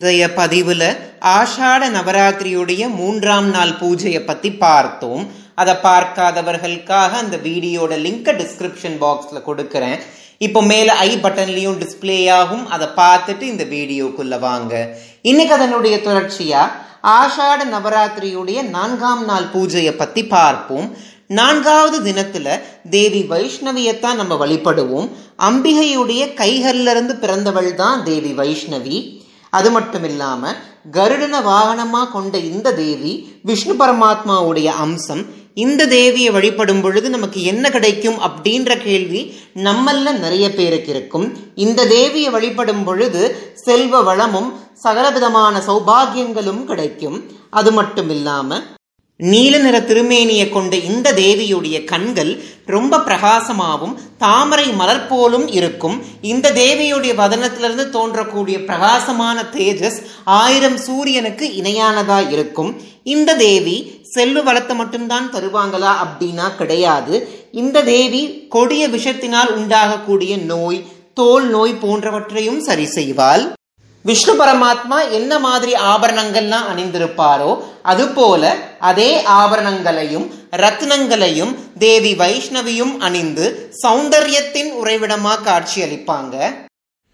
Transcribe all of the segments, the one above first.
இன்றைய பதிவில் ஆஷாட நவராத்திரியுடைய மூன்றாம் நாள் பூஜையை பற்றி பார்த்தோம். அதை பார்க்காதவர்களுக்காக அந்த வீடியோட லிங்கை டிஸ்கிரிப்ஷன் பாக்ஸில் கொடுக்குறேன். இப்போ மேலே ஐ பட்டன்லேயும் டிஸ்பிளே ஆகும். அதை பார்த்துட்டு இந்த வீடியோக்குள்ளே வாங்க. இன்னைக்கு அதனுடைய தொடர்ச்சியாக ஆஷாட நவராத்திரியுடைய நான்காம் நாள் பூஜையை பற்றி பார்ப்போம். நான்காவது தினத்துல தேவி வைஷ்ணவியத்தான் நம்ம வழிபடுவோம். அம்பிகையுடைய கைகள்ல இருந்து பிறந்தவள் தான் தேவி வைஷ்ணவி. அது மட்டும் இல்லாம கருடன வாகனமா கொண்ட இந்த தேவி விஷ்ணு பரமாத்மாவுடைய அம்சம் இந்த தேவியை வழிபடும் பொழுது நமக்கு என்ன கிடைக்கும் அப்படின்ற கேள்வி நம்மல்ல நிறைய பேருக்கு இருக்கும். இந்த தேவியை வழிபடும் பொழுது செல்வ வளமும் சகலவிதமான சௌபாகியங்களும் கிடைக்கும். அது மட்டும் இல்லாமல் நீல நிற திருமேனியை கொண்ட இந்த தேவியுடைய கண்கள் ரொம்ப பிரகாசமாகவும் தாமரை மலர் போலும் இருக்கும். இந்த தேவியுடைய வதனத்திலிருந்து தோன்றக்கூடிய பிரகாசமான தேஜஸ் ஆயிரம் சூரியனுக்கு இணையானதா இருக்கும். இந்த தேவி செல்லு வளத்தை மட்டும்தான் தருவாங்களா அப்படின்னா கிடையாது. இந்த தேவி கொடிய விஷத்தினால் உண்டாகக்கூடிய நோய் தோல் நோய் போன்றவற்றையும் சரி செய்வாள். விஷ்ணு பரமாத்மா என்ன மாதிரி ஆபரணங்கள்லாம் அணிந்திருப்பாரோ அதுபோல அதே ஆபரணங்களையும் ரத்னங்களையும் தேவி வைஷ்ணவியும் அணிந்து சௌந்தர்யத்தின் உறைவிடமா காட்சியளிப்பாங்க.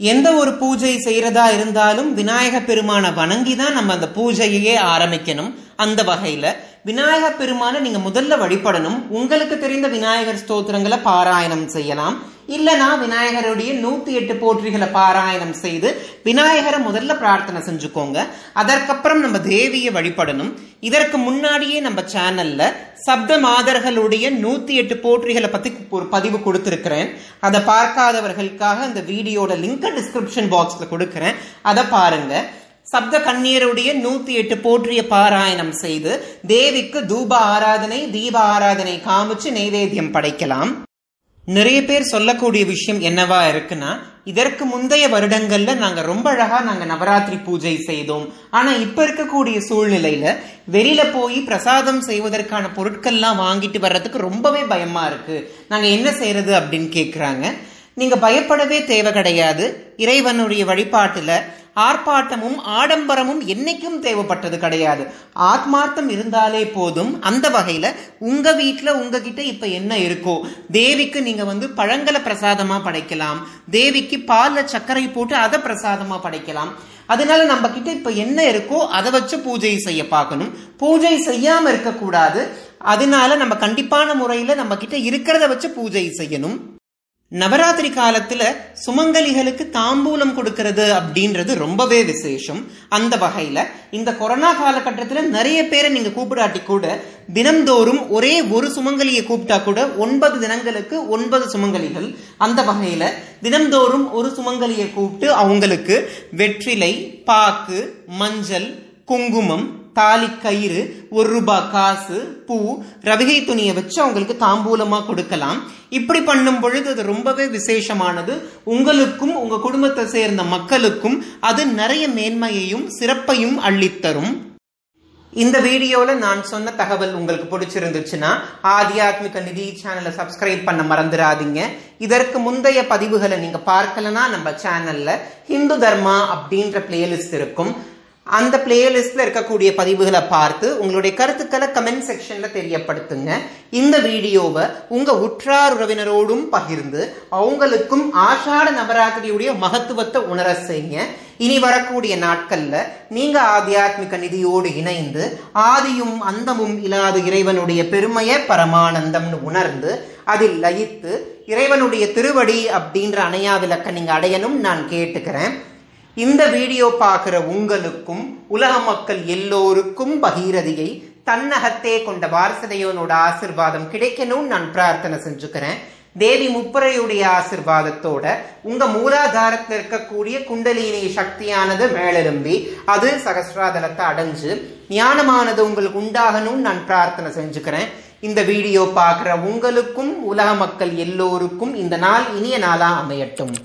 எந்த ஒரு பூஜை செய்யறதா இருந்தாலும் விநாயக பெருமான வணங்கி தான் நம்ம அந்த பூஜையே ஆரம்பிக்கணும். அந்த வகையில் விநாயக பெருமானை நீங்கள் முதல்ல வழிபடணும். உங்களுக்கு தெரிந்த விநாயகர் ஸ்தோத்திரங்களை பாராயணம் செய்யலாம். இல்லைனா விநாயகருடைய நூற்றி எட்டு போற்றிகளை பாராயணம் செய்து விநாயகரை முதல்ல பிரார்த்தனை செஞ்சுக்கோங்க. அதற்கப்புறம் நம்ம தேவியை வழிபடணும். இதற்கு முன்னாடியே நம்ம சேனலில் சப்த மாதர்களுடைய நூற்றி எட்டு போற்றிகளை பற்றி ஒரு பதிவு கொடுத்துருக்கிறேன். அதை பார்க்காதவர்களுக்காக அந்த வீடியோட லிங்க் டிஸ்கிரிப்ஷன் பாக்ஸில் கொடுக்குறேன். அதை பாருங்க. சப்த கண்ணீருடைய நூத்தி எட்டு போற்றிய பாராயணம் செய்து தேவிக்கு தூப ஆராதனை தீப ஆராதனை காமிச்சு நைவேத்தியம் படைக்கலாம். நிறைய பேர் சொல்லக்கூடிய விஷயம் என்னவா இருக்குன்னா இதற்கு முந்தைய வருடங்கள்ல நாங்க ரொம்ப அழகா நாங்க நவராத்திரி பூஜை செய்தோம். ஆனா இப்ப இருக்கக்கூடிய சூழ்நிலையில வெளியில போய் பிரசாதம் செய்வதற்கான பொருட்கள்லாம் வாங்கிட்டு வர்றதுக்கு ரொம்பவே பயமா இருக்கு. நாங்க என்ன செய்யறது அப்படின்னு கேக்குறாங்க. நீங்க பயப்படவே தேவை கிடையாது. இறைவனுடைய வழிபாட்டில் ஆர்ப்பாட்டமும் ஆடம்பரமும் என்னைக்கும் தேவைப்பட்டது கிடையாது. ஆத்மார்த்தம் இருந்தாலே போதும். அந்த வகையில் உங்கள் வீட்டில் உங்ககிட்ட இப்போ என்ன இருக்கோ தேவிக்கு நீங்கள் வந்து பழங்களை பிரசாதமாக படைக்கலாம். தேவிக்கு பாலில் சர்க்கரை போட்டு அதை பிரசாதமாக படைக்கலாம். அதனால நம்ம கிட்ட இப்ப என்ன இருக்கோ அதை வச்சு பூஜை செய்ய பார்க்கணும். பூஜை செய்யாம இருக்கக்கூடாது. அதனால நம்ம கண்டிப்பான முறையில நம்ம கிட்ட இருக்கிறத வச்சு பூஜை செய்யணும். நவராத்திரி காலத்துல சுமங்கலிகளுக்கு தாம்பூலம் கொடுக்கறது அப்படின்றது ரொம்பவே விசேஷம். அந்த வகையில இந்த கொரோனா காலகட்டத்துல நிறைய பேரை நீங்க கூப்பிடாட்டி கூட தினம்தோறும் ஒரே ஒரு சுமங்கலியை கூப்பிட்டா கூட ஒன்பது தினங்களுக்கு ஒன்பது சுமங்கலிகள். அந்த வகையில தினம்தோறும் ஒரு சுமங்கலியை கூப்பிட்டு அவங்களுக்கு வெற்றிலை பாக்கு மஞ்சள் குங்குமம் தாலி கயிறு ஒரு ரூபாய் காசு பூ ரவிகை துணியை வச்சு அவங்களுக்கு தாம்பூலமா கொடுக்கலாம். இப்படி பண்ணும் பொழுது அது ரொம்பவே விசேஷமானது. உங்களுக்கும் உங்க குடும்பத்தை சேர்ந்த மக்களுக்கும் அது நிறைய மேன்மையையும் சிறப்பையும் அள்ளித்தரும். இந்த வீடியோவில் நான் சொன்ன தகவல் உங்களுக்கு பிடிச்சிருந்துச்சுன்னா ஆத்தியாத்மிக நிதி சேனலை சப்ஸ்கிரைப் பண்ண மறந்துடாதீங்க. இதற்கு முந்தைய பதிவுகளை நீங்கள் பார்க்கலனா நம்ம சேனலில் ஹிந்து தர்மா அப்படின்ற பிளேலிஸ்ட் இருக்கும். அந்த பிளேலிஸ்ட்ல இருக்கக்கூடிய பதிவுகளை பார்த்து உங்களுடைய கருத்துக்களை கமெண்ட் செக்ஷன்ல தெரியப்படுத்துங்க. இந்த வீடியோவை உங்க உற்றார் உறவினரோடும் பகிர்ந்து அவங்களுக்கும் ஆஷாட நவராத்திரியுடைய மகத்துவத்தை உணர செய்யுங்க. இனி வரக்கூடிய நாட்கள்ல நீங்க ஆத்தியாத்மிக நிதியோடு இணைந்து ஆதியும் அந்தமும் இல்லாத இறைவனுடைய பெருமைய பரமானந்தம்னு உணர்ந்து அதில் லயித்து இறைவனுடைய திருவடி அப்படின்ற அணையா விளக்க நீங்க அடையணும் நான் கேட்டுக்கிறேன். இந்த வீடியோ பார்க்குற உங்களுக்கும் உலக மக்கள் எல்லோருக்கும் பகீரதியை தன்னகத்தே கொண்ட வாரசதையோனோட ஆசிர்வாதம் கிடைக்கணும்னு நான் பிரார்த்தனை செஞ்சுக்கிறேன். தேவி முப்பரையுடைய ஆசிர்வாதத்தோட உங்க மூலாதாரத்தில் இருக்கக்கூடிய குண்டலினி சக்தியானது மேலெலும்பி அது சகசிராதலத்தை அடைஞ்சு ஞானமானது உங்களுக்கு உண்டாகணும்னு நான் பிரார்த்தனை செஞ்சுக்கிறேன். இந்த வீடியோ பார்க்குற உங்களுக்கும் உலக மக்கள் எல்லோருக்கும் இந்த நாள் இனிய நாளாக அமையட்டும்.